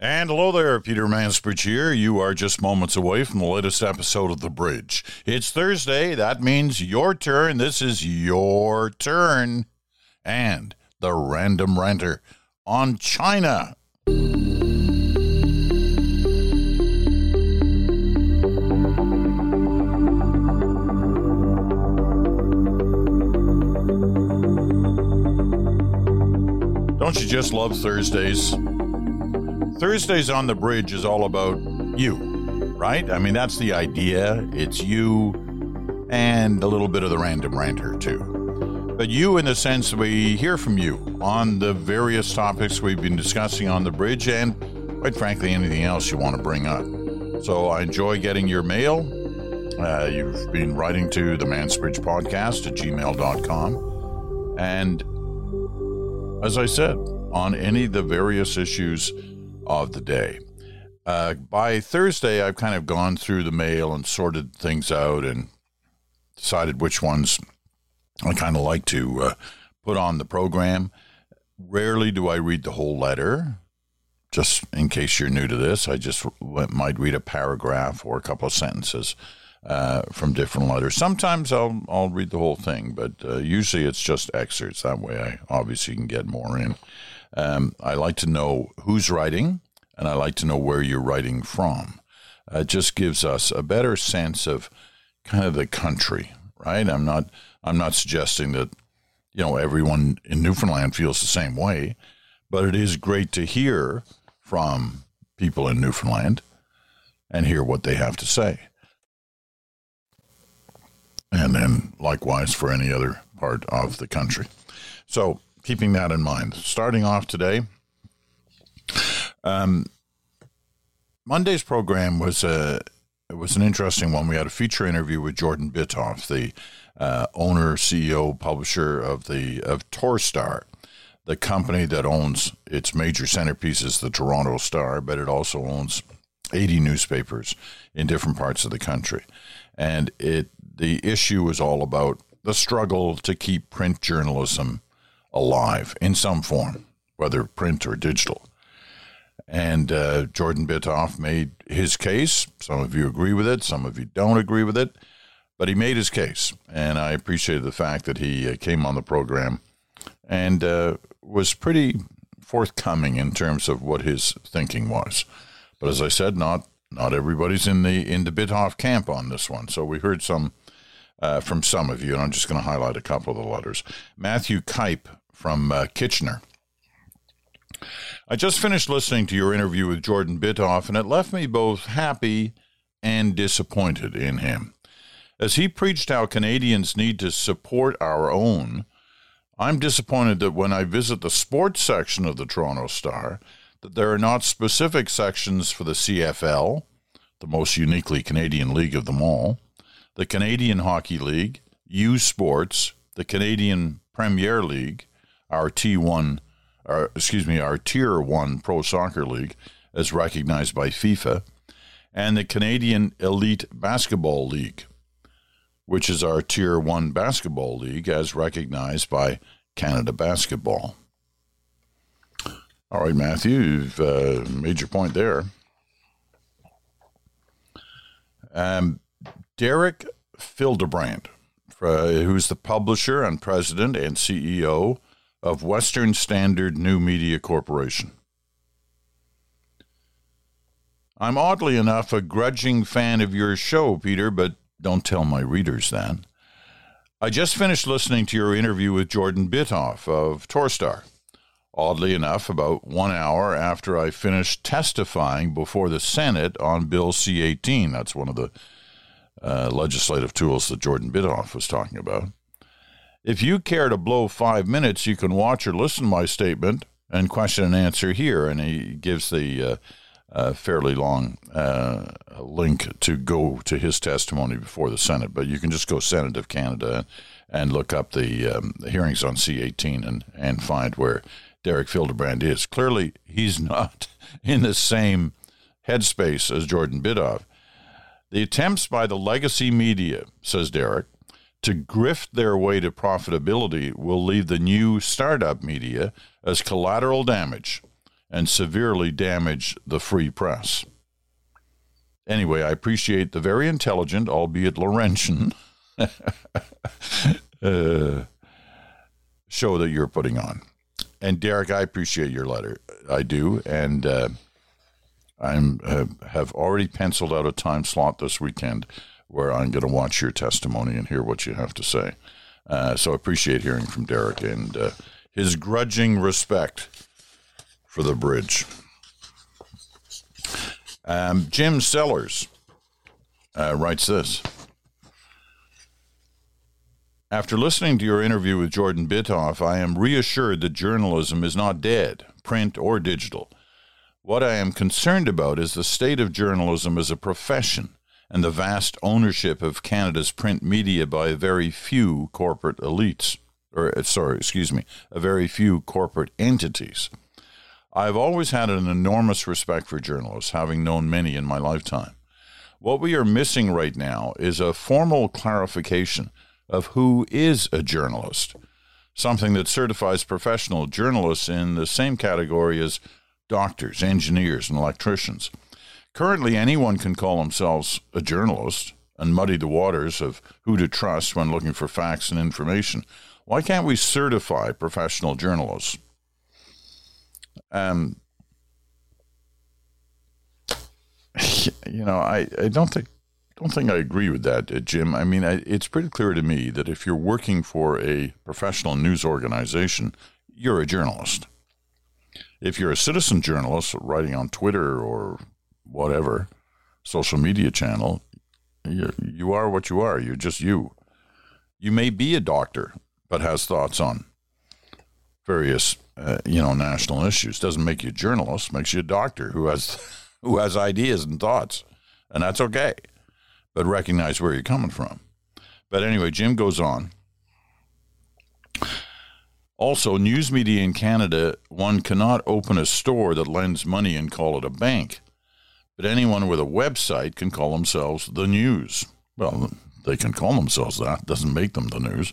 And hello there, Peter Mansbridge here. You are just moments away from the latest episode of The Bridge. It's Thursday. That means your turn. This is your turn. And the Random Ranter on China. Don't you just love Thursdays? Thursdays on the Bridge is all about you, right? I mean, that's the idea. It's you and a little bit of the random ranter, too. But you, in the sense we hear from you on the various topics we've been discussing on the bridge and, quite frankly, anything else you want to bring up. So I enjoy getting your mail. Uh, you've been writing to the Mansbridge podcast at gmail.com. And as I said, on any of the various issues of the day. Uh, by Thursday, I've kind of gone through the mail and sorted things out and decided which ones I kind of like to uh, put on the program. Rarely do I read the whole letter. Just in case you're new to this, I just might read a paragraph or a couple of sentences uh, from different letters. Sometimes I'll I'll read the whole thing, but uh, usually it's just excerpts. That way, I obviously can get more in. Um, I like to know who's writing, and I like to know where you're writing from. Uh, it just gives us a better sense of kind of the country, right? I'm not I'm not suggesting that you know everyone in Newfoundland feels the same way, but it is great to hear from people in Newfoundland and hear what they have to say and then likewise for any other part of the country. So, keeping that in mind, starting off today, um, Monday's program was a it was an interesting one. We had a feature interview with Jordan Bitove, the uh, owner, CEO, publisher of the of Torstar, the company that owns its major centerpiece is the Toronto Star, but it also owns 80 newspapers in different parts of the country. And it the issue was all about the struggle to keep print journalism alive in some form, whether print or digital. And uh, Jordan Bitove made his case. Some of you agree with it, some of you don't agree with it, but he made his case. And I appreciated the fact that he uh, came on the program and uh, was pretty forthcoming in terms of what his thinking was. But as I said, not not everybody's in the in the Bitove camp on this one. So we heard some uh, from some of you, and I'm just going to highlight a couple of the letters. Matthew Kipe from uh, Kitchener. I just finished listening to your interview with Jordan Bitove, and it left me both happy and disappointed in him. As he preached how Canadians need to support our own, I'm disappointed that when I visit the sports section of the Toronto Star, that there are not specific sections for the CFL, the most uniquely Canadian league of them all, the Canadian Hockey League, U Sports, the Canadian Premier League, our T1, our, excuse me, our Tier 1 Pro Soccer League, as recognized by FIFA, and the Canadian Elite Basketball League, which is our Tier 1 Basketball League, as recognized by Canada Basketball. All right, Matthew, you've uh, made your point there. Um, Derek Fildebrandt, uh, who's the publisher and president and CEO of Western Standard New Media Corporation. I'm oddly enough a grudging fan of your show, Peter, but don't tell my readers that. I just finished listening to your interview with Jordan Bitove of Torstar. Oddly enough, about one hour after I finished testifying before the Senate on Bill C 18. That's one of the uh, legislative tools that Jordan Bitove was talking about. If you care to blow five minutes, you can watch or listen to my statement and question and answer here. And he gives the uh, uh, fairly long uh, link to go to his testimony before the Senate. But you can just go Senate of Canada and look up the, um, the hearings on C18 and, and find where Derek Fildebrandt is. Clearly, he's not in the same headspace as Jordan Bitove. The attempts by the legacy media, says Derek, to grift their way to profitability will leave the new startup media as collateral damage and severely damage the free press. Anyway, I appreciate the very intelligent, albeit Laurentian, uh, show that you're putting on. And Derek, I appreciate your letter. I do, and uh, I'm uh, have already penciled out a time slot this weekend where I'm going to watch your testimony and hear what you have to say. Uh, so I appreciate hearing from Derek and uh, his grudging respect for the bridge. Um, Jim Sellers uh, writes this. After listening to your interview with Jordan Bitove, I am reassured that journalism is not dead, print or digital. What I am concerned about is the state of journalism as a profession and the vast ownership of Canada's print media by a very few corporate elites, or uh, sorry, excuse me, a very few corporate entities. I've always had an enormous respect for journalists, having known many in my lifetime. What we are missing right now is a formal clarification of who is a journalist, something that certifies professional journalists in the same category as doctors, engineers, and electricians. Currently, anyone can call themselves a journalist and muddy the waters of who to trust when looking for facts and information. Why can't we certify professional journalists? Um, you know, I, I don't think don't think I agree with that, uh, Jim. I mean, I, it's pretty clear to me that if you're working for a professional news organization, you're a journalist. If you're a citizen journalist writing on Twitter or whatever social media channel, you, you are what you are. You're just you. You may be a doctor, but has thoughts on various, uh, you know, national issues. Doesn't make you a journalist. Makes you a doctor who has who has ideas and thoughts, and that's okay. But recognize where you're coming from. But anyway, Jim goes on. Also, news media in Canada, one cannot open a store that lends money and call it a bank. But anyone with a website can call themselves the news. Well, they can call themselves that, doesn't make them the news.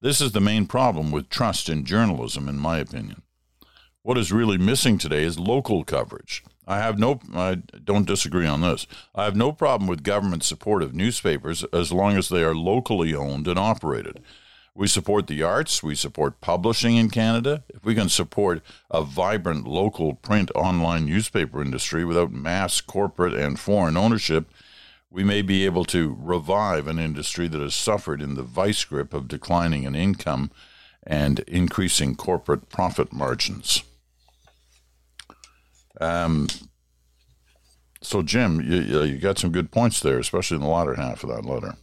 This is the main problem with trust in journalism, in my opinion. What is really missing today is local coverage. I have no, I don't disagree on this. I have no problem with government support of newspapers as long as they are locally owned and operated. We support the arts. We support publishing in Canada. If we can support a vibrant local print online newspaper industry without mass corporate and foreign ownership, we may be able to revive an industry that has suffered in the vice grip of declining in income and increasing corporate profit margins. Um, so, Jim, you, you got some good points there, especially in the latter half of that letter.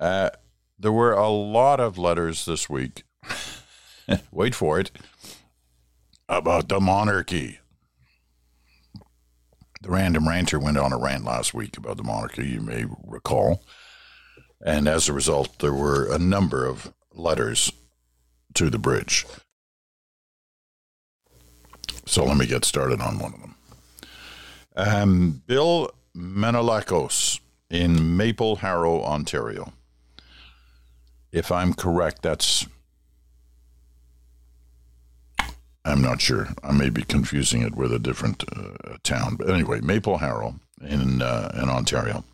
Uh, there were a lot of letters this week. Wait for it. About the monarchy. The random ranter went on a rant last week about the monarchy, you may recall. And as a result, there were a number of letters to the bridge. So let me get started on one of them. Um, Bill Menalakos in Maple Harrow, Ontario. If I'm correct, that's. I'm not sure. I may be confusing it with a different uh, town, but anyway, Maple Harrow in uh, in Ontario,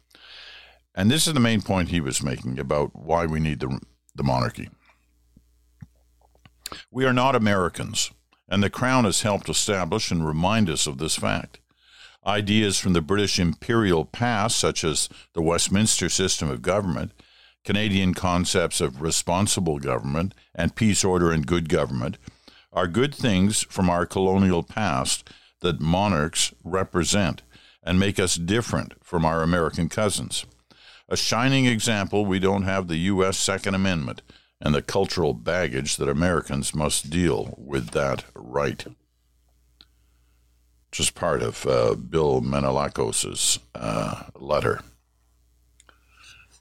and this is the main point he was making about why we need the the monarchy. We are not Americans, and the Crown has helped establish and remind us of this fact. Ideas from the British imperial past, such as the Westminster system of government, Canadian concepts of responsible government and peace, order, and good government are good things from our colonial past that monarchs represent and make us different from our American cousins. A shining example, we don't have the U.S. Second Amendment and the cultural baggage that Americans must deal with that right. Just part of uh, Bill Menalakos' uh, letter.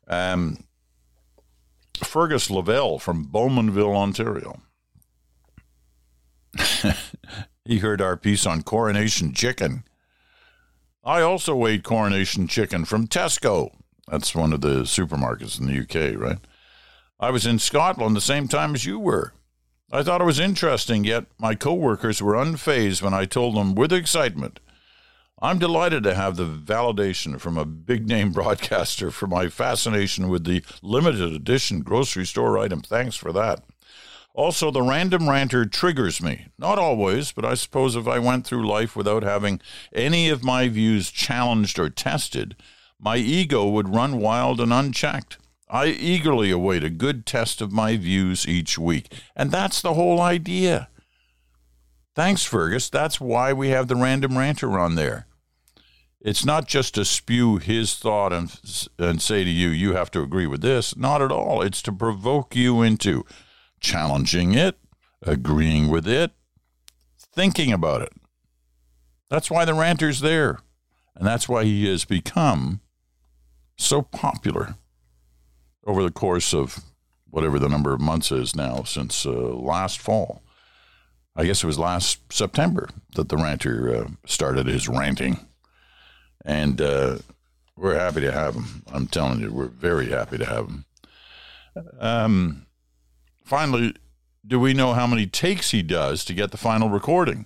Um, Fergus Lavelle from Bowmanville, Ontario. he heard our piece on coronation chicken. I also ate coronation chicken from Tesco. That's one of the supermarkets in the UK, right? I was in Scotland the same time as you were. I thought it was interesting, yet my coworkers were unfazed when I told them with excitement I'm delighted to have the validation from a big name broadcaster for my fascination with the limited edition grocery store item. Thanks for that. Also, the random ranter triggers me. Not always, but I suppose if I went through life without having any of my views challenged or tested, my ego would run wild and unchecked. I eagerly await a good test of my views each week. And that's the whole idea. Thanks, Fergus. That's why we have the random ranter on there. It's not just to spew his thought and, and say to you, you have to agree with this. Not at all. It's to provoke you into challenging it, agreeing with it, thinking about it. That's why the ranter's there. And that's why he has become so popular over the course of whatever the number of months is now since uh, last fall. I guess it was last September that the ranter uh, started his ranting and uh, we're happy to have him. I'm telling you, we're very happy to have him. Um, finally, do we know how many takes he does to get the final recording?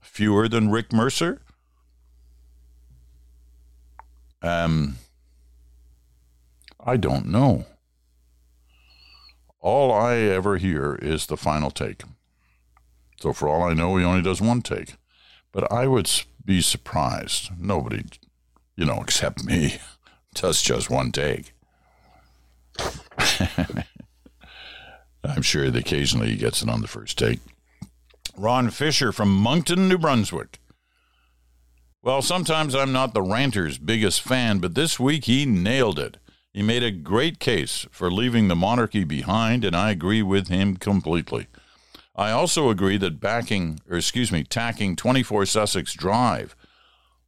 Fewer than Rick Mercer? Um, I don't know. All I ever hear is the final take. So for all I know, he only does one take. But I would be surprised. Nobody you know, except me, does just one take. I'm sure that occasionally he gets it on the first take. Ron Fisher from Moncton, New Brunswick. Well, sometimes I'm not the ranter's biggest fan, but this week he nailed it. He made a great case for leaving the monarchy behind, and I agree with him completely. I also agree that backing, or excuse me, tacking 24 Sussex Drive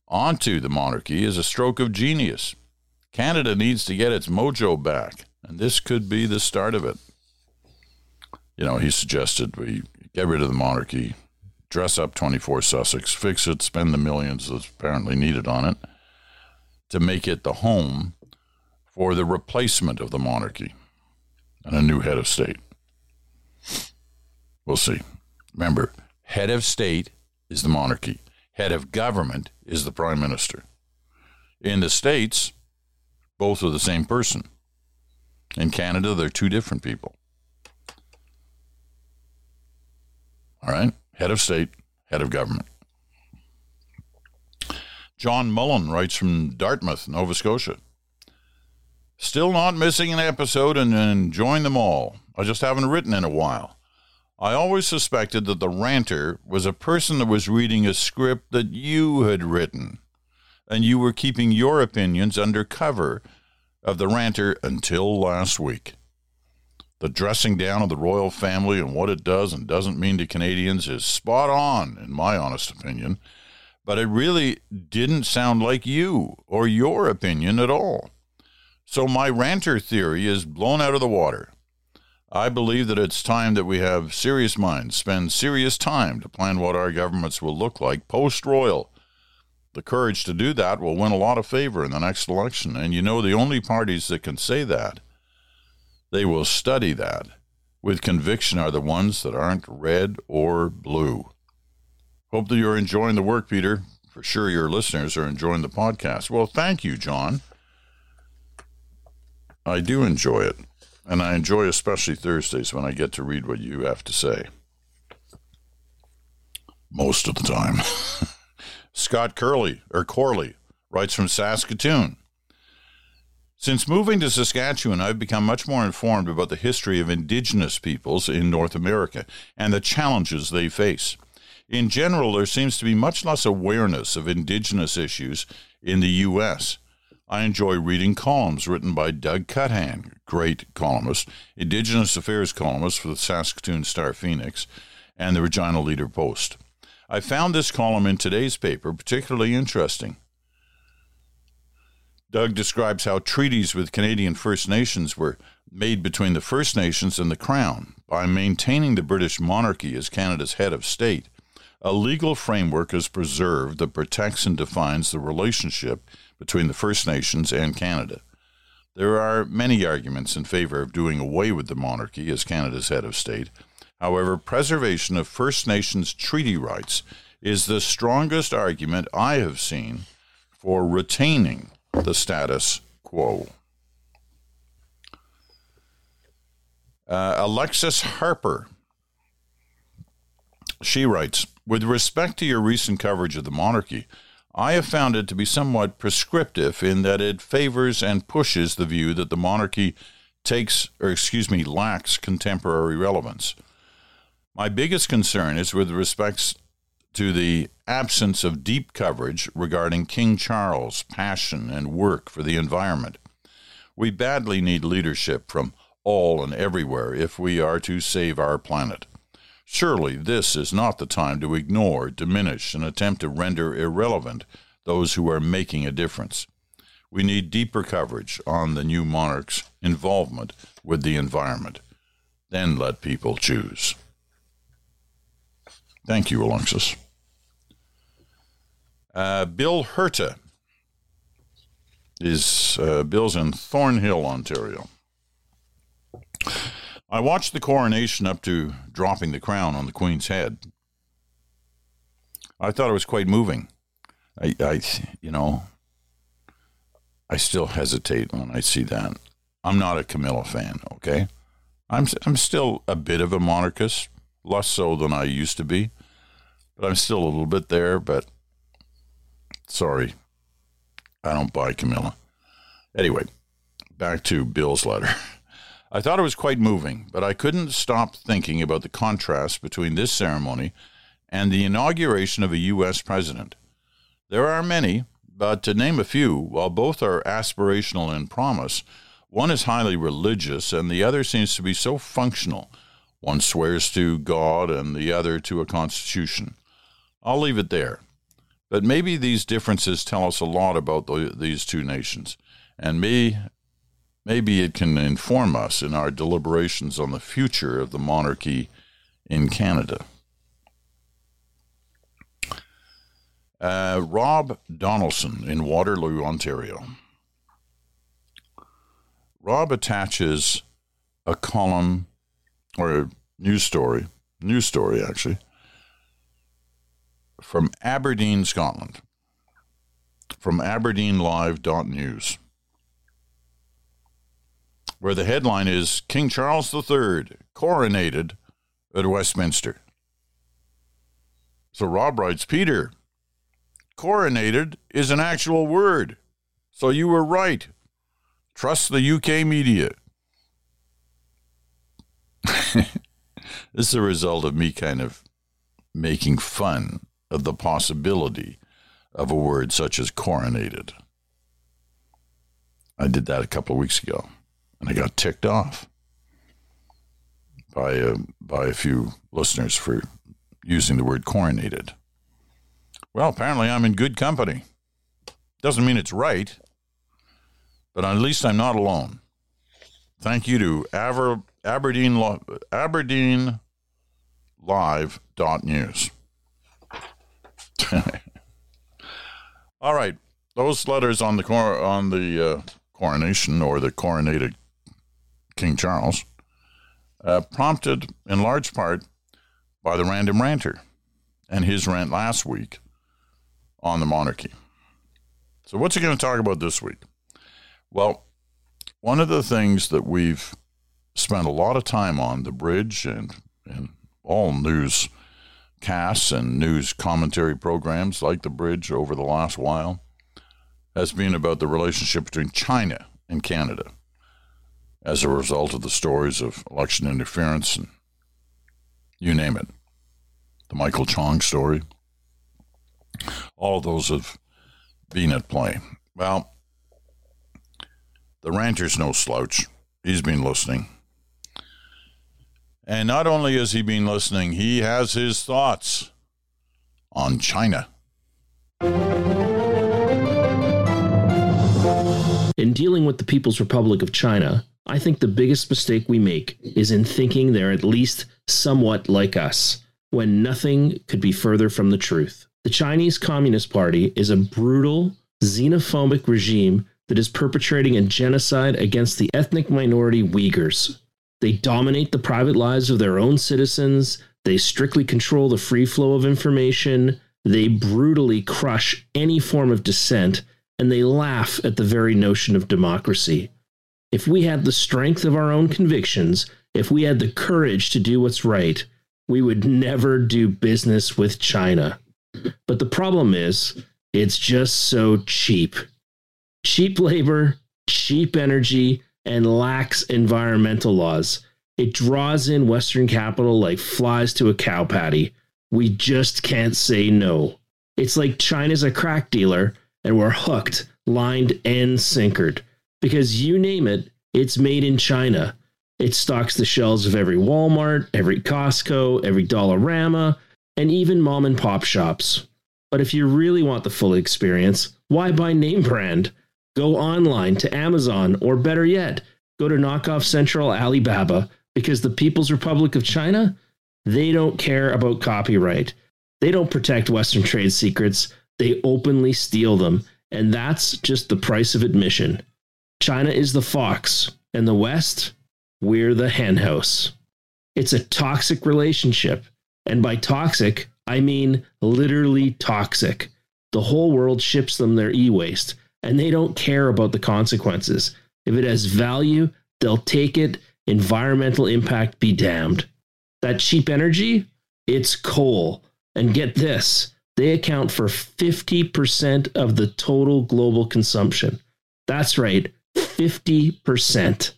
onto the monarchy is a stroke of genius. Canada needs to get its mojo back, and this could be the start of it. You know, he suggested we get rid of the monarchy, dress up 24 Sussex, fix it, spend the millions that's apparently needed on it to make it the home for the replacement of the monarchy and a new head of state. We'll see. Remember, head of state is the monarchy head of government is the prime minister. In the States, both are the same person. In Canada, they're two different people. All right? Head of state, head of government. John Mullen writes from Dartmouth, Nova Scotia. Still not missing an episode and enjoying them all. I just haven't written in a while. I always suspected that the ranter was a person that was reading a script that you had written, and you were keeping your opinions under cover of the ranter until last week. The dressing down of the royal family and what it does and doesn't mean to Canadians is spot on, in my honest opinion, but it really didn't sound like you or your opinion at all. So my ranter theory is blown out of the water. I believe that it's time that we have serious minds spend serious time to plan what our governments will look like post royal. The courage to do that will win a lot of favor in the next election, and you know the only parties that can say that, they will study that with conviction are the ones that aren't red or blue. Hope that you're enjoying the work, Peter. For sure, your listeners are enjoying the podcast. Well, thank you, John. I do enjoy it. And I enjoy especially Thursdays when I get to read what you have to say. Most of the time. Scott Curley, or Corley, writes from Saskatoon. Since moving to Saskatchewan, I've become much more informed about the history of Indigenous peoples in North America and the challenges they face. In general, there seems to be much less awareness of Indigenous issues in the U.S. I enjoy reading columns written by Doug Cuthand, great columnist, Indigenous Affairs columnist for the Saskatoon Star Phoenix and the Regina Leader Post. I found this column in today's paper particularly interesting. Doug describes how treaties with Canadian First Nations were made between the First Nations and the Crown by maintaining the British monarchy as Canada's head of state. A legal framework is preserved that protects and defines the relationship between the First Nations and Canada. There are many arguments in favor of doing away with the monarchy as Canada's head of state. However, preservation of First Nations treaty rights is the strongest argument I have seen for retaining the status quo. Uh, Alexis Harper. She writes With respect to your recent coverage of the monarchy, I have found it to be somewhat prescriptive in that it favors and pushes the view that the monarchy takes, or excuse me, lacks contemporary relevance. My biggest concern is with respect to the absence of deep coverage regarding King Charles' passion and work for the environment. We badly need leadership from all and everywhere if we are to save our planet. Surely this is not the time to ignore, diminish, and attempt to render irrelevant those who are making a difference. We need deeper coverage on the new monarch's involvement with the environment. Then let people choose. Thank you, Alexis. Uh, Bill Herta is uh, Bill's in Thornhill, Ontario. I watched the coronation up to dropping the crown on the Queen's head. I thought it was quite moving. I, I, you know, I still hesitate when I see that. I'm not a Camilla fan, okay? I'm I'm still a bit of a monarchist, less so than I used to be, but I'm still a little bit there. But sorry, I don't buy Camilla. Anyway, back to Bill's letter. I thought it was quite moving, but I couldn't stop thinking about the contrast between this ceremony and the inauguration of a U.S. president. There are many, but to name a few, while both are aspirational in promise, one is highly religious and the other seems to be so functional. One swears to God and the other to a constitution. I'll leave it there. But maybe these differences tell us a lot about the, these two nations, and may maybe it can inform us in our deliberations on the future of the monarchy in Canada. Uh, Rob Donaldson in Waterloo, Ontario. Rob attaches a column or a news story, news story actually, from Aberdeen, Scotland, from AberdeenLive.news where the headline is King Charles III coronated at Westminster. So Rob writes Peter, coronated is an actual word. So you were right. Trust the UK media. this is a result of me kind of making fun of the possibility of a word such as coronated. I did that a couple of weeks ago and I got ticked off by a, uh, by a few listeners for using the word coronated. Well, apparently I'm in good company. Doesn't mean it's right, but at least I'm not alone. Thank you to Aver, Aberdeen Aberdeen Live dot news. All right, those letters on the cor- on the uh, coronation or the coronated King Charles, uh, prompted in large part by the random ranter and his rant last week on the monarchy. So, what's he going to talk about this week? Well, one of the things that we've spent a lot of time on, the bridge and, and all news casts and news commentary programs like the bridge over the last while, has been about the relationship between China and Canada as a result of the stories of election interference and you name it. The Michael Chong story. All those have been at play. Well, the ranter's no slouch. He's been listening. And not only has he been listening, he has his thoughts on China. In dealing with the People's Republic of China, I think the biggest mistake we make is in thinking they're at least somewhat like us, when nothing could be further from the truth. The Chinese Communist Party is a brutal, xenophobic regime that is perpetrating a genocide against the ethnic minority Uyghurs. They dominate the private lives of their own citizens. They strictly control the free flow of information. They brutally crush any form of dissent. And they laugh at the very notion of democracy. If we had the strength of our own convictions, if we had the courage to do what's right, we would never do business with China. But the problem is, it's just so cheap. Cheap labor, cheap energy, and lax environmental laws. It draws in Western capital like flies to a cow patty. We just can't say no. It's like China's a crack dealer and we're hooked, lined, and sinkered. Because you name it, it's made in China. It stocks the shelves of every Walmart, every Costco, every Dollarama, and even mom and pop shops. But if you really want the full experience, why buy name brand? Go online to Amazon, or better yet, go to knockoff central Alibaba because the People's Republic of China, they don't care about copyright. They don't protect Western trade secrets, they openly steal them. And that's just the price of admission. China is the fox, and the West, we're the henhouse. It's a toxic relationship. And by toxic, I mean literally toxic. The whole world ships them their e waste and they don't care about the consequences. If it has value, they'll take it. Environmental impact be damned. That cheap energy, it's coal. And get this, they account for 50% of the total global consumption. That's right, 50%.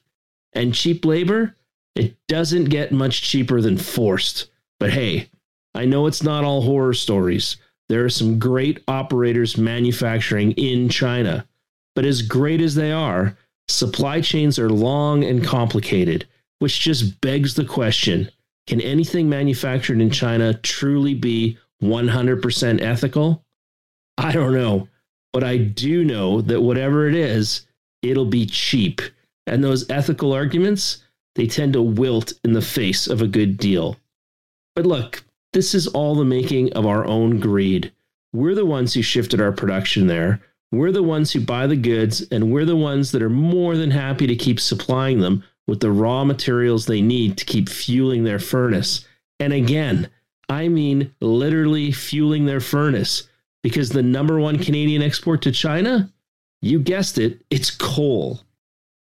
And cheap labor, it doesn't get much cheaper than forced. But hey, I know it's not all horror stories. There are some great operators manufacturing in China. But as great as they are, supply chains are long and complicated, which just begs the question can anything manufactured in China truly be 100% ethical? I don't know. But I do know that whatever it is, it'll be cheap. And those ethical arguments, they tend to wilt in the face of a good deal. But look, this is all the making of our own greed. We're the ones who shifted our production there. We're the ones who buy the goods, and we're the ones that are more than happy to keep supplying them with the raw materials they need to keep fueling their furnace. And again, I mean literally fueling their furnace because the number one Canadian export to China, you guessed it, it's coal.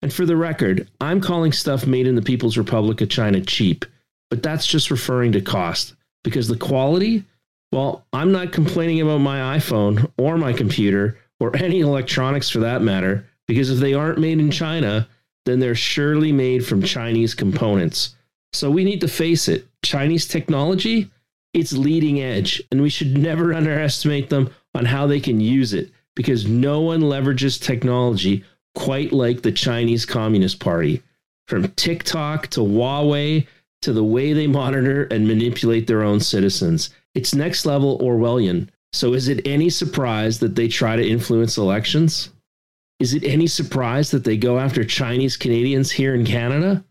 And for the record, I'm calling stuff made in the People's Republic of China cheap, but that's just referring to cost because the quality, well, I'm not complaining about my iPhone or my computer or any electronics for that matter, because if they aren't made in China, then they're surely made from Chinese components. So we need to face it Chinese technology, it's leading edge, and we should never underestimate them on how they can use it because no one leverages technology quite like the Chinese Communist Party. From TikTok to Huawei to the way they monitor and manipulate their own citizens. It's next level Orwellian. So is it any surprise that they try to influence elections? Is it any surprise that they go after Chinese Canadians here in Canada?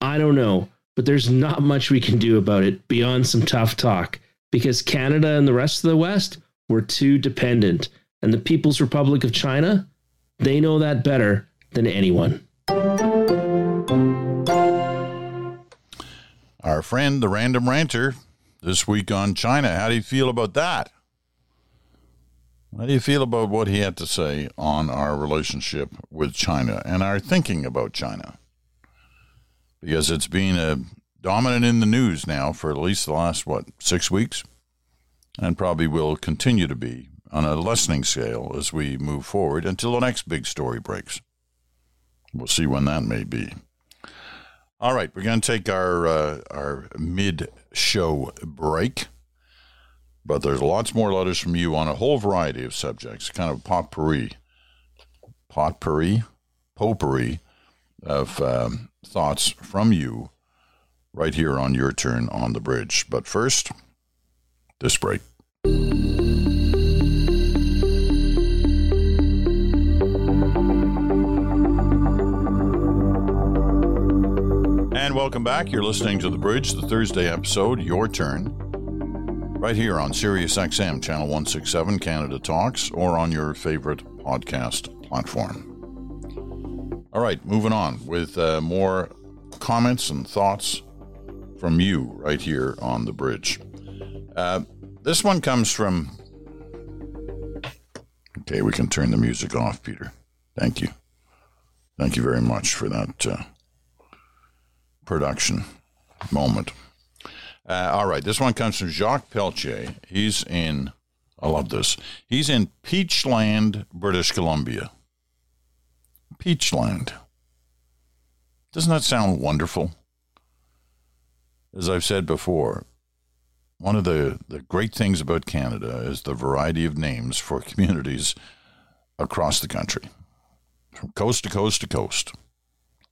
I don't know, but there's not much we can do about it beyond some tough talk because Canada and the rest of the West were too dependent. And the People's Republic of China, they know that better than anyone. Our friend, the random ranter, this week on China. How do you feel about that? How do you feel about what he had to say on our relationship with China and our thinking about China? Because it's been a dominant in the news now for at least the last, what, six weeks? And probably will continue to be on a lessening scale as we move forward until the next big story breaks. We'll see when that may be. All right, we're going to take our uh, our mid show break, but there's lots more letters from you on a whole variety of subjects, kind of potpourri, potpourri, potpourri of um, thoughts from you right here on your turn on the bridge. But first, this break. Welcome back. You're listening to The Bridge, the Thursday episode, Your Turn, right here on Sirius XM, Channel 167, Canada Talks, or on your favorite podcast platform. All right, moving on with uh, more comments and thoughts from you right here on the bridge. Uh, this one comes from. Okay, we can turn the music off, Peter. Thank you. Thank you very much for that uh, production moment. Uh, all right, this one comes from Jacques Peltier. He's in, I love this. He's in Peachland, British Columbia. Peachland. Doesn't that sound wonderful? As I've said before, one of the, the great things about Canada is the variety of names for communities across the country, from coast to coast to coast.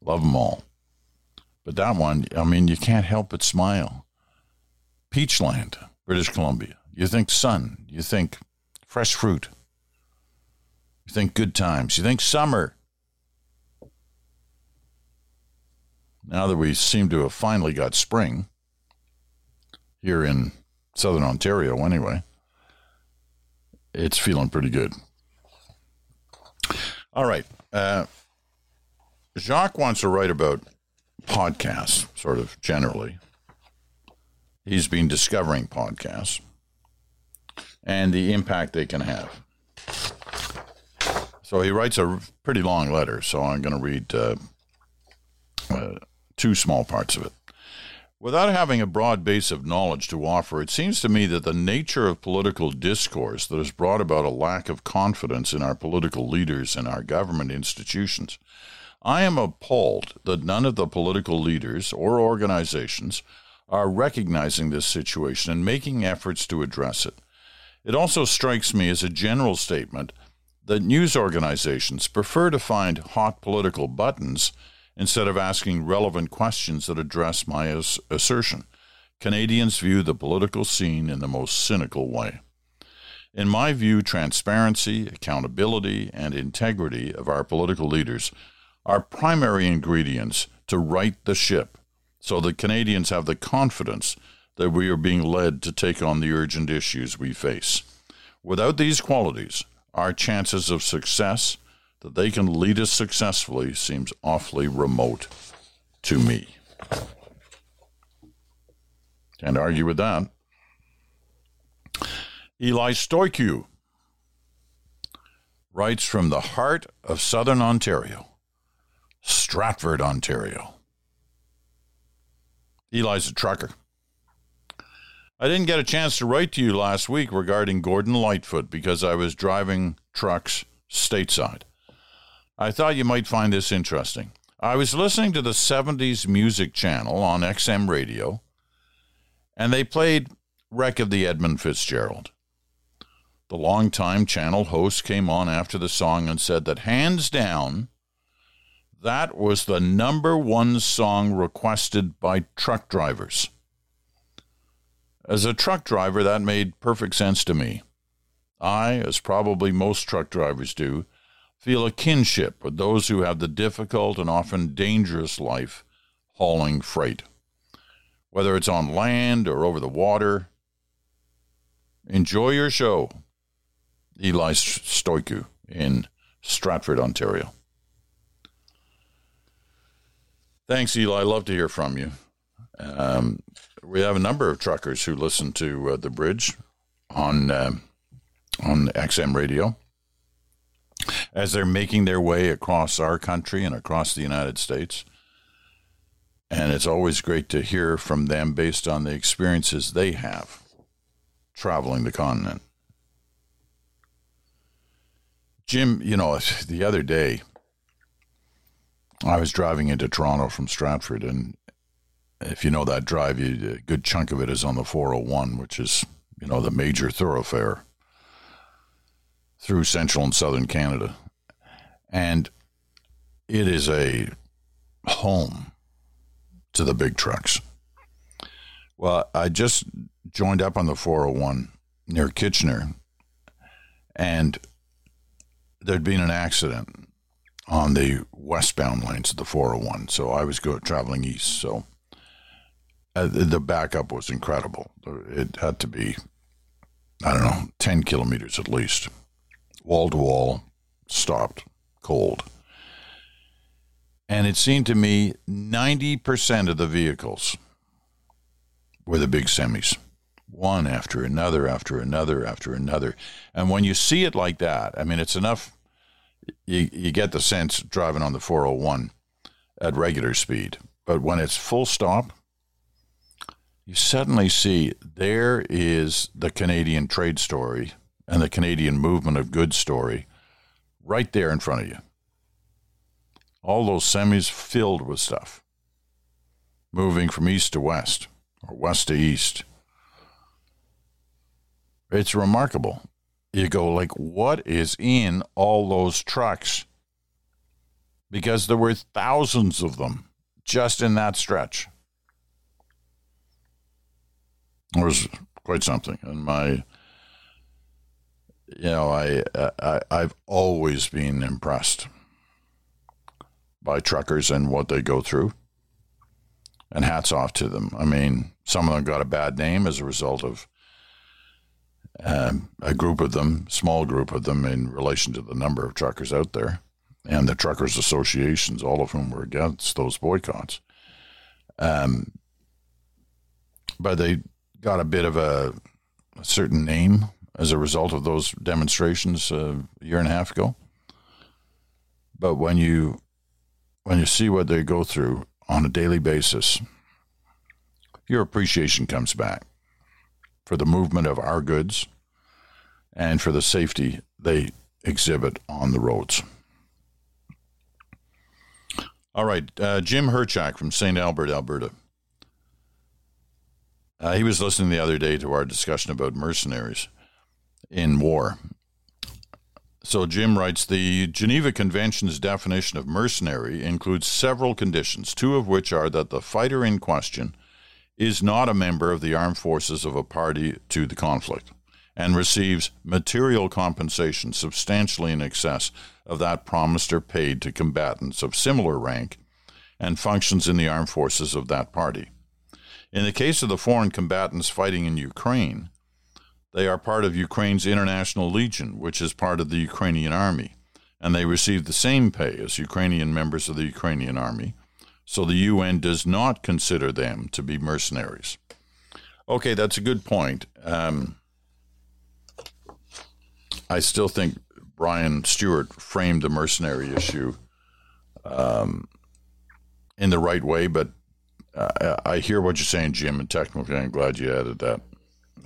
Love them all. But that one, I mean, you can't help but smile. Peachland, British Columbia. You think sun, you think fresh fruit, you think good times, you think summer. Now that we seem to have finally got spring, here in southern Ontario anyway. It's feeling pretty good. All right. Uh, Jacques wants to write about podcasts, sort of generally. He's been discovering podcasts and the impact they can have. So he writes a pretty long letter, so I'm going to read uh, uh, two small parts of it. Without having a broad base of knowledge to offer, it seems to me that the nature of political discourse that has brought about a lack of confidence in our political leaders and our government institutions. I am appalled that none of the political leaders or organizations are recognizing this situation and making efforts to address it. It also strikes me as a general statement that news organizations prefer to find hot political buttons instead of asking relevant questions that address my assertion. Canadians view the political scene in the most cynical way. In my view, transparency, accountability, and integrity of our political leaders are primary ingredients to right the ship so that Canadians have the confidence that we are being led to take on the urgent issues we face. Without these qualities, our chances of success that they can lead us successfully seems awfully remote to me. Can't argue with that. Eli Stoicu writes from the heart of southern Ontario, Stratford, Ontario. Eli's a trucker. I didn't get a chance to write to you last week regarding Gordon Lightfoot because I was driving trucks stateside. I thought you might find this interesting. I was listening to the 70s music channel on XM radio, and they played Wreck of the Edmund Fitzgerald. The longtime channel host came on after the song and said that hands down, that was the number one song requested by truck drivers. As a truck driver, that made perfect sense to me. I, as probably most truck drivers do, feel a kinship with those who have the difficult and often dangerous life hauling freight. Whether it's on land or over the water, enjoy your show. Eli Stoicu in Stratford, Ontario. Thanks, Eli. I love to hear from you. Um, we have a number of truckers who listen to uh, the bridge on uh, on XM radio as they're making their way across our country and across the United States. And it's always great to hear from them based on the experiences they have traveling the continent. Jim, you know, the other day I was driving into Toronto from Stratford, and if you know that drive, you, a good chunk of it is on the 401, which is, you know, the major thoroughfare through central and southern Canada. And it is a home to the big trucks. Well, I just joined up on the 401 near Kitchener, and there'd been an accident on the westbound lanes of the 401. So I was go, traveling east. So uh, the backup was incredible. It had to be, I don't know, 10 kilometers at least wall to wall, stopped, cold. And it seemed to me 90% of the vehicles were the big semis, one after another, after another, after another. And when you see it like that, I mean, it's enough, you, you get the sense driving on the 401 at regular speed. But when it's full stop, you suddenly see there is the Canadian trade story and the Canadian movement of goods story right there in front of you. All those semis filled with stuff, moving from east to west or west to east. It's remarkable. You go like, what is in all those trucks? Because there were thousands of them just in that stretch. It was quite something. And my, you know, I, I I've always been impressed by truckers and what they go through. And hats off to them. I mean, some of them got a bad name as a result of um, a group of them, small group of them, in relation to the number of truckers out there, and the truckers' associations, all of whom were against those boycotts. Um, but they got a bit of a, a certain name as a result of those demonstrations uh, a year and a half ago. But when you when you see what they go through on a daily basis, your appreciation comes back for the movement of our goods and for the safety they exhibit on the roads. All right, uh, Jim Herchak from St. Albert, Alberta. Uh, he was listening the other day to our discussion about mercenaries in war. So Jim writes the Geneva Convention's definition of mercenary includes several conditions, two of which are that the fighter in question is not a member of the armed forces of a party to the conflict and receives material compensation substantially in excess of that promised or paid to combatants of similar rank and functions in the armed forces of that party. In the case of the foreign combatants fighting in Ukraine, they are part of Ukraine's International Legion, which is part of the Ukrainian army, and they receive the same pay as Ukrainian members of the Ukrainian army, so the UN does not consider them to be mercenaries. Okay, that's a good point. Um, I still think Brian Stewart framed the mercenary issue um, in the right way, but uh, I hear what you're saying, Jim, and technically, I'm glad you added that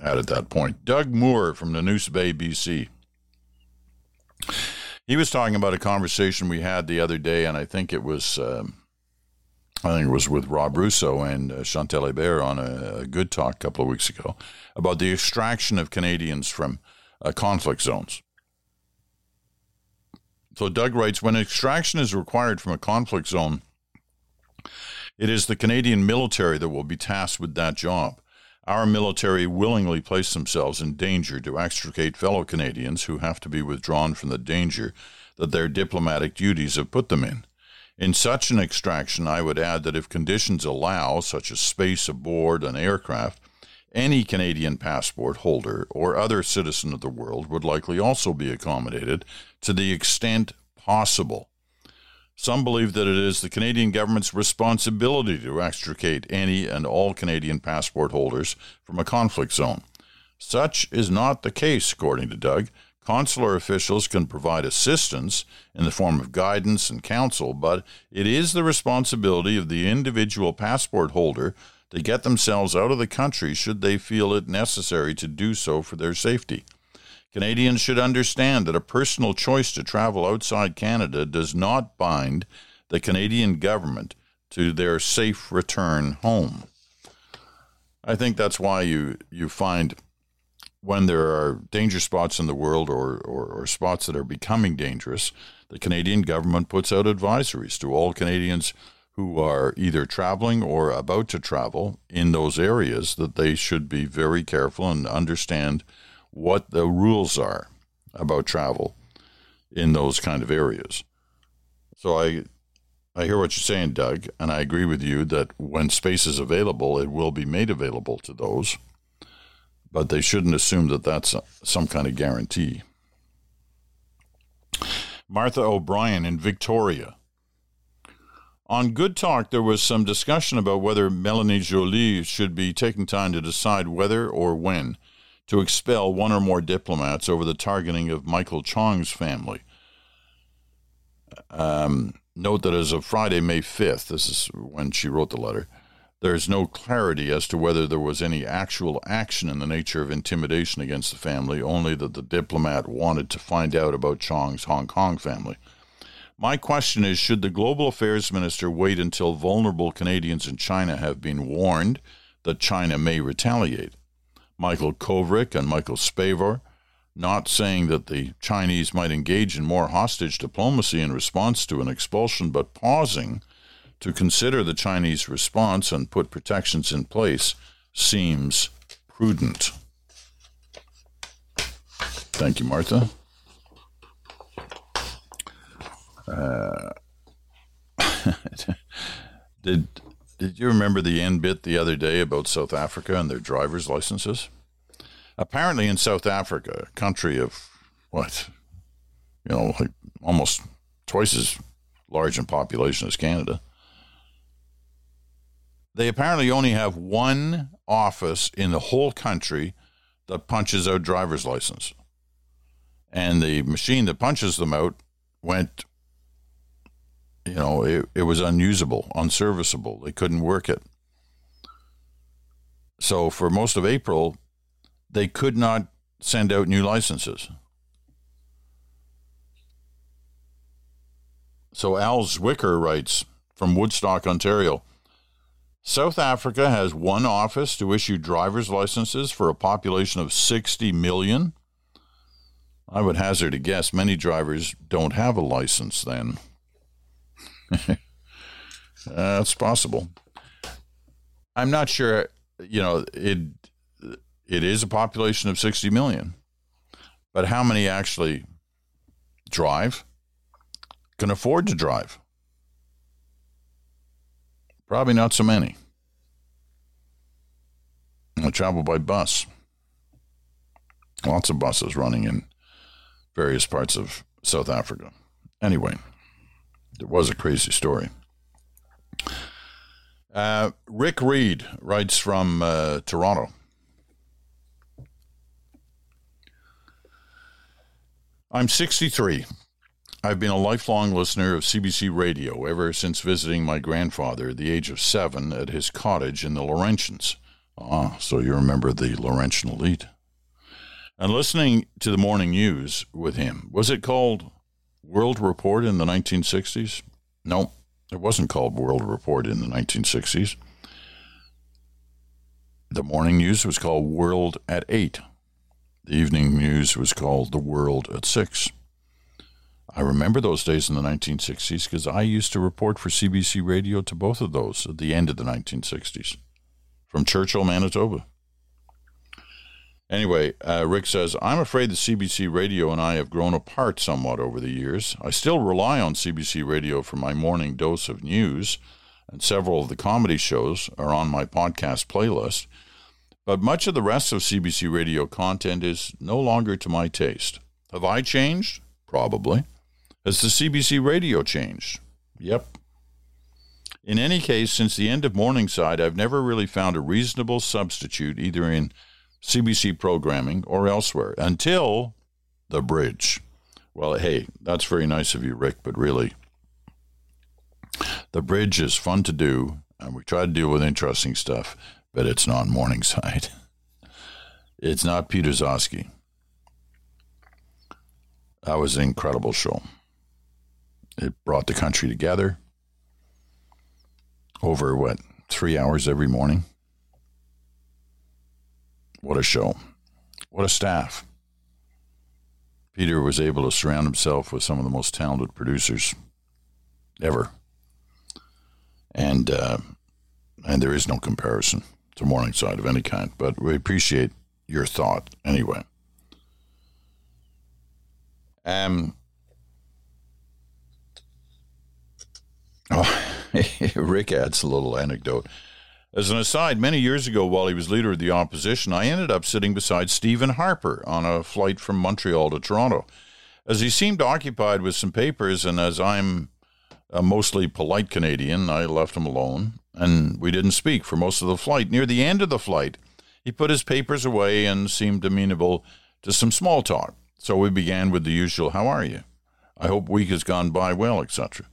added that point. Doug Moore from the Bay, BC. He was talking about a conversation we had the other day, and I think it was, um, I think it was with Rob Russo and uh, Chantal Hébert on a, a, good talk a couple of weeks ago about the extraction of Canadians from uh, conflict zones. So Doug writes, when extraction is required from a conflict zone, it is the Canadian military that will be tasked with that job. Our military willingly place themselves in danger to extricate fellow Canadians who have to be withdrawn from the danger that their diplomatic duties have put them in. In such an extraction, I would add that if conditions allow, such as space aboard an aircraft, any Canadian passport holder or other citizen of the world would likely also be accommodated to the extent possible. Some believe that it is the Canadian government's responsibility to extricate any and all Canadian passport holders from a conflict zone. Such is not the case, according to Doug. Consular officials can provide assistance in the form of guidance and counsel, but it is the responsibility of the individual passport holder to get themselves out of the country should they feel it necessary to do so for their safety. Canadians should understand that a personal choice to travel outside Canada does not bind the Canadian government to their safe return home. I think that's why you, you find when there are danger spots in the world or, or, or, spots that are becoming dangerous, the Canadian government puts out advisories to all Canadians who are either traveling or about to travel in those areas that they should be very careful and understand what the rules are about travel in those kind of areas. So I I hear what you're saying, Doug, and I agree with you that when space is available, it will be made available to those, but they shouldn't assume that that's some kind of guarantee. Martha O'Brien in Victoria. On Good Talk, there was some discussion about whether Melanie Joly should be taking time to decide whether or when to expel one or more diplomats over the targeting of Michael Chong's family. Um, note that as of Friday, May 5th, this is when she wrote the letter, there is no clarity as to whether there was any actual action in the nature of intimidation against the family, only that the diplomat wanted to find out about Chong's Hong Kong family. My question is Should the Global Affairs Minister wait until vulnerable Canadians in China have been warned that China may retaliate? Michael Kovrig and Michael Spavor, not saying that the Chinese might engage in more hostage diplomacy in response to an expulsion, but pausing to consider the Chinese response and put protections in place seems prudent. Thank you, Martha. Uh, did did you remember the end bit the other day about South Africa and their driver's licenses? Apparently, in South Africa, a country of what, you know, like almost twice as large in population as Canada, they apparently only have one office in the whole country that punches out driver's license. And the machine that punches them out went you know, it, it was unusable, unserviceable. They couldn't work it. So for most of April, they could not send out new licenses. So Al Zwicker writes from Woodstock, Ontario South Africa has one office to issue driver's licenses for a population of 60 million. I would hazard a guess many drivers don't have a license then. That's possible. I'm not sure. You know, it it is a population of 60 million, but how many actually drive? Can afford to drive? Probably not so many. I travel by bus. Lots of buses running in various parts of South Africa. Anyway. It was a crazy story. Uh, Rick Reed writes from uh, Toronto. I'm 63. I've been a lifelong listener of CBC radio ever since visiting my grandfather at the age of seven at his cottage in the Laurentians. Ah, so you remember the Laurentian elite. And listening to the morning news with him. Was it called World Report in the 1960s? No, it wasn't called World Report in the 1960s. The morning news was called World at 8. The evening news was called The World at 6. I remember those days in the 1960s because I used to report for CBC Radio to both of those at the end of the 1960s from Churchill, Manitoba. Anyway, uh, Rick says, I'm afraid the CBC radio and I have grown apart somewhat over the years. I still rely on CBC radio for my morning dose of news, and several of the comedy shows are on my podcast playlist. But much of the rest of CBC radio content is no longer to my taste. Have I changed? Probably. Has the CBC radio changed? Yep. In any case, since the end of Morningside, I've never really found a reasonable substitute either in CBC programming or elsewhere until the bridge. Well, hey, that's very nice of you, Rick, but really, the bridge is fun to do, and we try to deal with interesting stuff, but it's not Morningside. It's not Peter Gzowski. That was an incredible show. It brought the country together over what, three hours every morning? What a show. What a staff. Peter was able to surround himself with some of the most talented producers ever. And uh, and there is no comparison to Morningside of any kind, but we appreciate your thought anyway. Um, oh, Rick adds a little anecdote. As an aside, many years ago, while he was leader of the opposition, I ended up sitting beside Stephen Harper on a flight from Montreal to Toronto. As he seemed occupied with some papers, and as I'm a mostly polite Canadian. I left him alone, and we didn't speak for most of the flight. Near the end of the flight, he put his papers away and seemed amenable to some small talk. So we began with the usual, How are you? I hope week has gone by well, etc.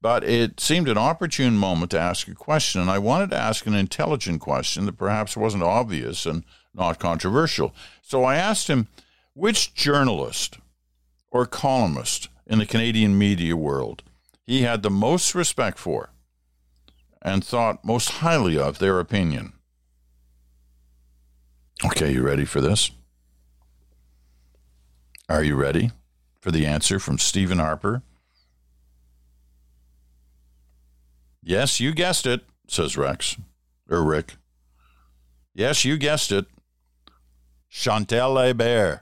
But it seemed an opportune moment to ask a question, and I wanted to ask an intelligent question that perhaps wasn't obvious and not controversial. So I asked him, which journalist or columnist in the Canadian media world he had the most respect for and thought most highly of their opinion. Okay, you ready for this? Are you ready for the answer from Stephen Harper? Yes, you guessed it, says Rex, or Rick. Yes, you guessed it. Chantal Hébert.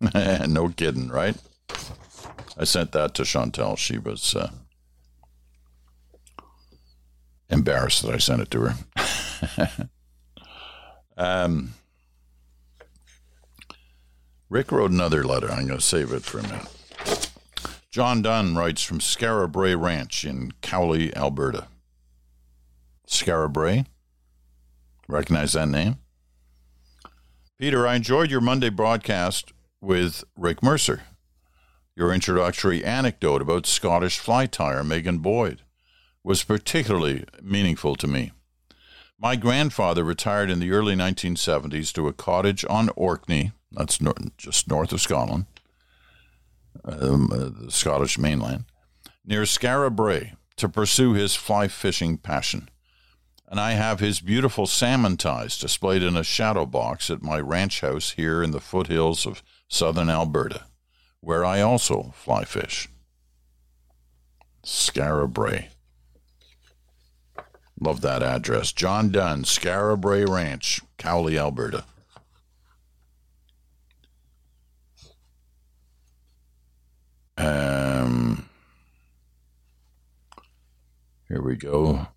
no kidding, right? I sent that to Chantal. She was uh, embarrassed that I sent it to her. um, Rick wrote another letter. I'm going to save it for a minute. John Dunn writes from Skara Brae Ranch in Cowley, Alberta. Skara Brae? Recognize that name? Peter, I enjoyed your Monday broadcast with Rick Mercer. Your introductory anecdote about Scottish fly tyer Megan Boyd was particularly meaningful to me. My grandfather retired in the early 1970s to a cottage on Orkney, that's nor- just north of Scotland, um, uh, the Scottish mainland, near Skara Brae to pursue his fly fishing passion. And I have his beautiful salmon ties displayed in a shadow box at my ranch house here in the foothills of southern Alberta, where I also fly fish. Skara Brae. Love that address. John Dunn, Skara Brae Ranch, Cowley, Alberta. Um, here we go.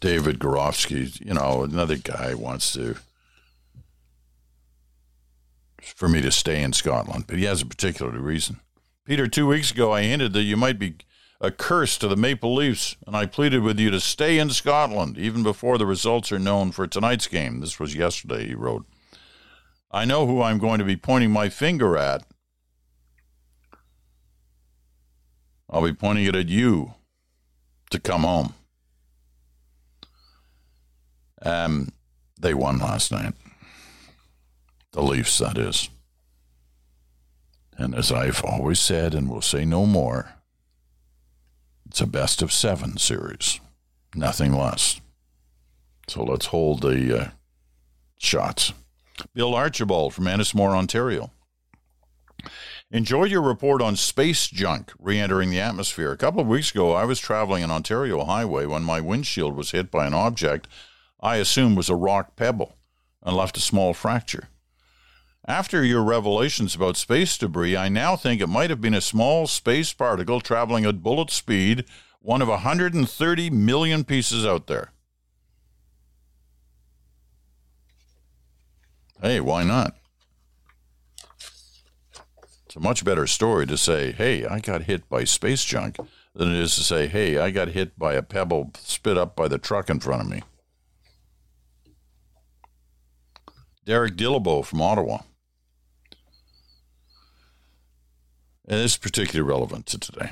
David Gorofsky, you know, another guy wants to for me to stay in Scotland, but he has a particular reason. Peter, two weeks ago I hinted that you might be a curse to the Maple Leafs, and I pleaded with you to stay in Scotland even before the results are known for tonight's game. This was yesterday, he wrote. I know who I'm going to be pointing my finger at. I'll be pointing it at you to come home. Um, they won last night. The Leafs, that is. And as I've always said and will say no more, it's a best of seven series, nothing less. So let's hold the uh, shots. Bill Archibald from Ennismore, Ontario. Enjoy your report on space junk re entering the atmosphere. A couple of weeks ago, I was traveling an Ontario highway when my windshield was hit by an object I assumed was a rock pebble and left a small fracture. After your revelations about space debris, I now think it might have been a small space particle traveling at bullet speed, one of 130 million pieces out there. Hey, why not? It's a much better story to say, hey, I got hit by space junk than it is to say, hey, I got hit by a pebble spit up by the truck in front of me. Derek Dillabo from Ottawa. And is particularly relevant to today.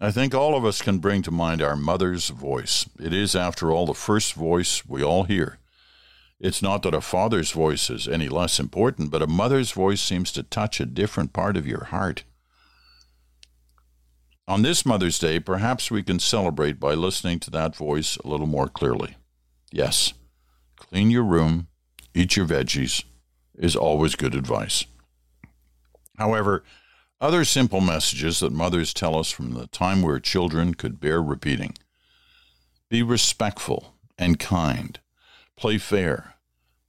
I think all of us can bring to mind our mother's voice. It is, after all, the first voice we all hear. It's not that a father's voice is any less important, but a mother's voice seems to touch a different part of your heart. On this Mother's Day, perhaps we can celebrate by listening to that voice a little more clearly. Yes, clean your room, eat your veggies is always good advice. However, other simple messages that mothers tell us from the time we were children could bear repeating. Be respectful and kind. Play fair.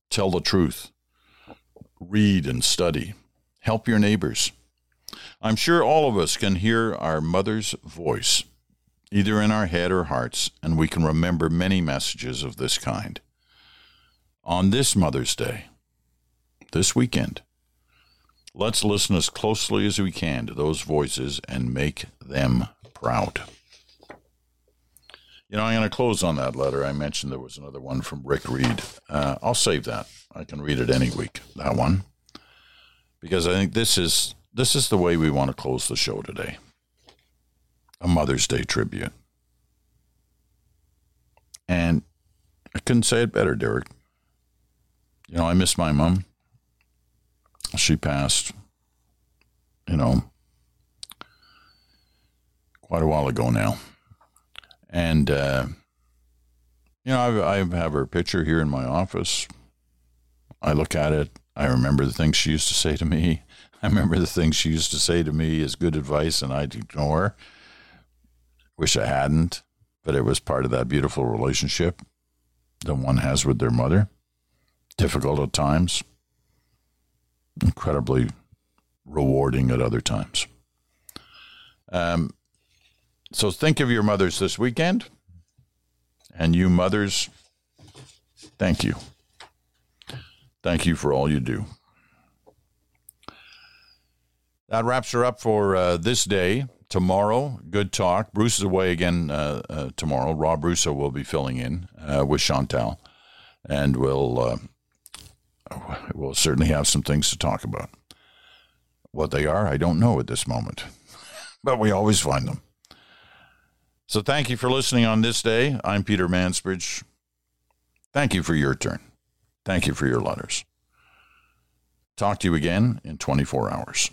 Tell the truth. Read and study. Help your neighbors. I'm sure all of us can hear our mother's voice, either in our head or hearts, and we can remember many messages of this kind. On this Mother's Day, this weekend, Let's listen as closely as we can to those voices and make them proud. You know, I'm going to close on that letter. I mentioned there was another one from Rick Reed. Uh, I'll save that. I can read it any week. That one, because I think this is this is the way we want to close the show today. A Mother's Day tribute, and I couldn't say it better, Derek. You know, I miss my mom. She passed, you know, quite a while ago now. And, uh, you know, I, I have her picture here in my office. I look at it. I remember the things she used to say to me. I remember the things she used to say to me as good advice, and I'd ignore. Wish I hadn't, but it was part of that beautiful relationship that one has with their mother. Difficult at times, incredibly rewarding at other times. Um, so think of your mothers this weekend. And you mothers, thank you. Thank you for all you do. That wraps her up for uh, this day. Tomorrow, good talk. Bruce is away again uh, uh, tomorrow. Rob Russo will be filling in uh, with Chantal, and we'll uh, we'll certainly have some things to talk about. What they are, I don't know at this moment, but we always find them. So thank you for listening on this day. I'm Peter Mansbridge. Thank you for your turn. Thank you for your letters. Talk to you again in 24 hours.